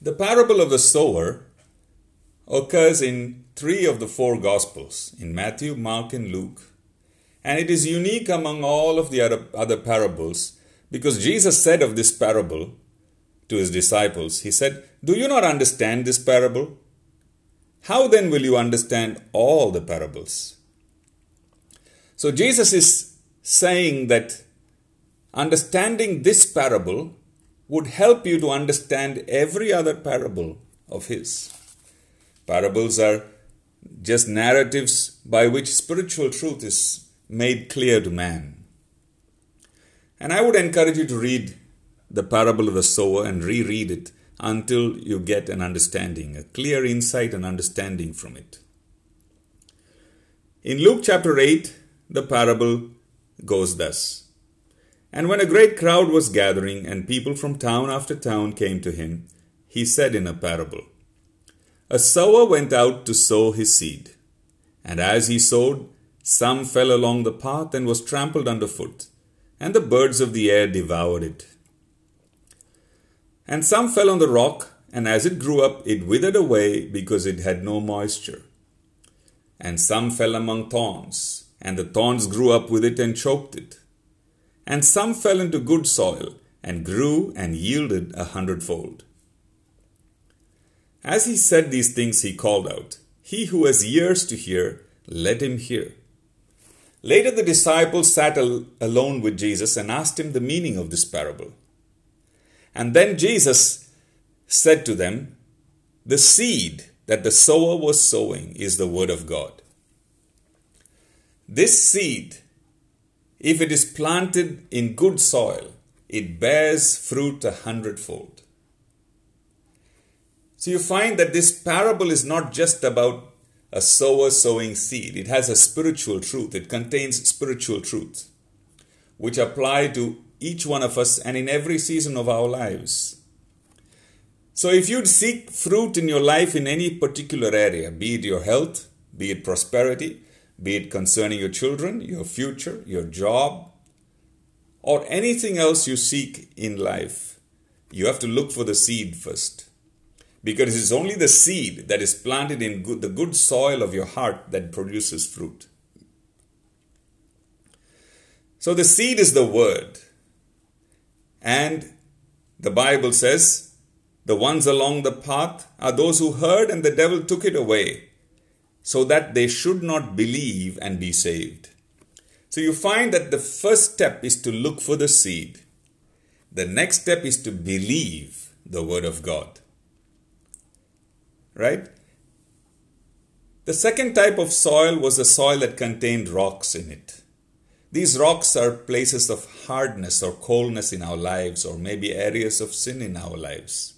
The parable of the sower occurs in three of the four Gospels in Matthew, Mark, and Luke. And it is unique among all of the other, other parables because Jesus said of this parable to his disciples, He said, Do you not understand this parable? How then will you understand all the parables? So Jesus is saying that understanding this parable would help you to understand every other parable of his. Parables are just narratives by which spiritual truth is made clear to man. And I would encourage you to read the parable of the sower and reread it until you get an understanding, a clear insight and understanding from it. In Luke chapter 8, the parable goes thus And when a great crowd was gathering, and people from town after town came to him, he said in a parable A sower went out to sow his seed. And as he sowed, some fell along the path and was trampled underfoot, and the birds of the air devoured it. And some fell on the rock, and as it grew up, it withered away because it had no moisture. And some fell among thorns, and the thorns grew up with it and choked it. And some fell into good soil, and grew and yielded a hundredfold. As he said these things, he called out, He who has ears to hear, let him hear. Later, the disciples sat al- alone with Jesus and asked him the meaning of this parable. And then Jesus said to them, The seed that the sower was sowing is the word of God. This seed, if it is planted in good soil, it bears fruit a hundredfold. So you find that this parable is not just about a sower sowing seed. It has a spiritual truth. It contains spiritual truth, which apply to each one of us and in every season of our lives. So if you'd seek fruit in your life in any particular area, be it your health, be it prosperity, be it concerning your children, your future, your job, or anything else you seek in life, you have to look for the seed first. Because it is only the seed that is planted in good, the good soil of your heart that produces fruit. So the seed is the word. And the Bible says, the ones along the path are those who heard and the devil took it away, so that they should not believe and be saved. So you find that the first step is to look for the seed. The next step is to believe the word of God. Right? The second type of soil was a soil that contained rocks in it. These rocks are places of hardness or coldness in our lives, or maybe areas of sin in our lives.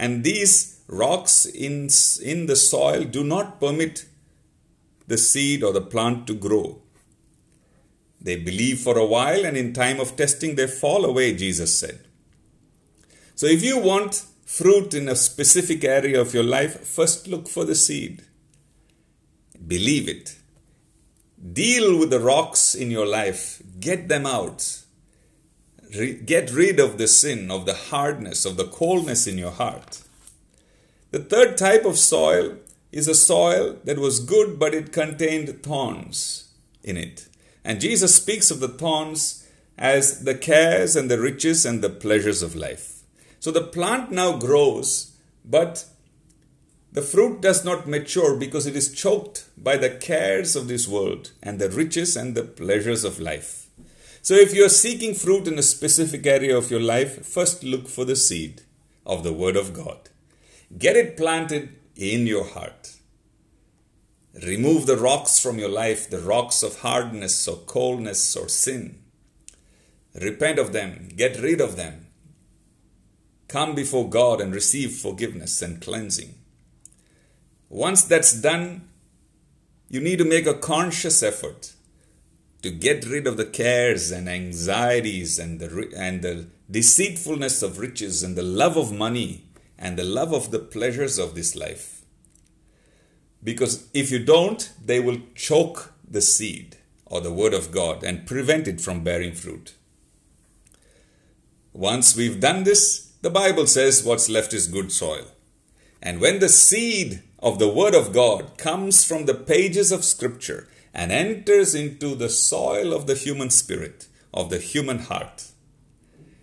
And these rocks in, in the soil do not permit the seed or the plant to grow. They believe for a while, and in time of testing, they fall away, Jesus said. So if you want fruit in a specific area of your life, first look for the seed. Believe it. Deal with the rocks in your life. Get them out. Re- get rid of the sin, of the hardness, of the coldness in your heart. The third type of soil is a soil that was good, but it contained thorns in it. And Jesus speaks of the thorns as the cares and the riches and the pleasures of life. So the plant now grows, but the fruit does not mature because it is choked by the cares of this world and the riches and the pleasures of life. So, if you are seeking fruit in a specific area of your life, first look for the seed of the Word of God. Get it planted in your heart. Remove the rocks from your life, the rocks of hardness or coldness or sin. Repent of them, get rid of them. Come before God and receive forgiveness and cleansing. Once that's done, you need to make a conscious effort to get rid of the cares and anxieties and the, and the deceitfulness of riches and the love of money and the love of the pleasures of this life. Because if you don't, they will choke the seed or the word of God and prevent it from bearing fruit. Once we've done this, the Bible says what's left is good soil. And when the seed of the Word of God comes from the pages of Scripture and enters into the soil of the human spirit, of the human heart,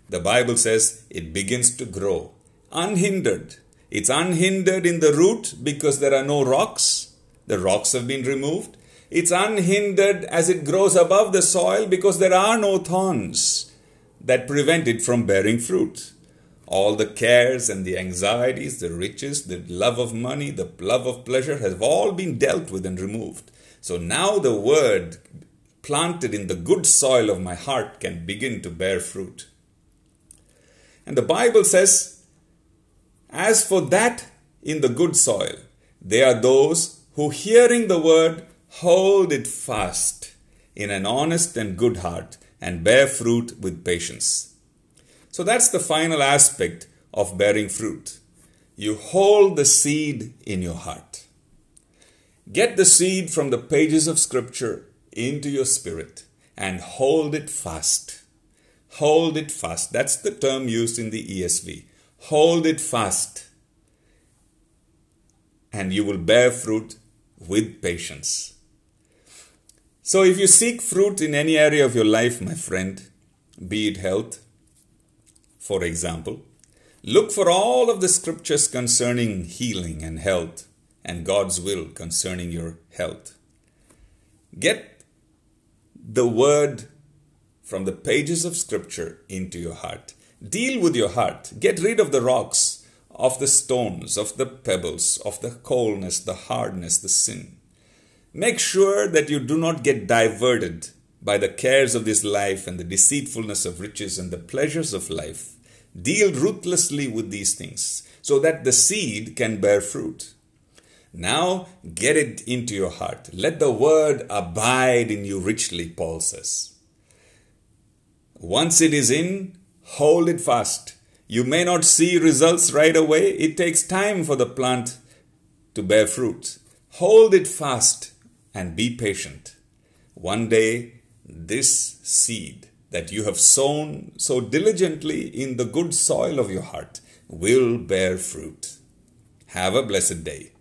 the Bible says it begins to grow unhindered. It's unhindered in the root because there are no rocks. The rocks have been removed. It's unhindered as it grows above the soil because there are no thorns that prevent it from bearing fruit. All the cares and the anxieties, the riches, the love of money, the love of pleasure have all been dealt with and removed. So now the word planted in the good soil of my heart can begin to bear fruit. And the Bible says, as for that in the good soil, they are those who, hearing the word, hold it fast in an honest and good heart and bear fruit with patience. So that's the final aspect of bearing fruit. You hold the seed in your heart. Get the seed from the pages of Scripture into your spirit and hold it fast. Hold it fast. That's the term used in the ESV. Hold it fast. And you will bear fruit with patience. So, if you seek fruit in any area of your life, my friend, be it health, for example, look for all of the scriptures concerning healing and health and God's will concerning your health. Get the word from the pages of scripture into your heart. Deal with your heart. Get rid of the rocks, of the stones, of the pebbles, of the coldness, the hardness, the sin. Make sure that you do not get diverted by the cares of this life and the deceitfulness of riches and the pleasures of life. Deal ruthlessly with these things so that the seed can bear fruit. Now get it into your heart. Let the word abide in you richly, Paul says. Once it is in, hold it fast. You may not see results right away. It takes time for the plant to bear fruit. Hold it fast and be patient. One day, this seed that you have sown so diligently in the good soil of your heart will bear fruit. Have a blessed day.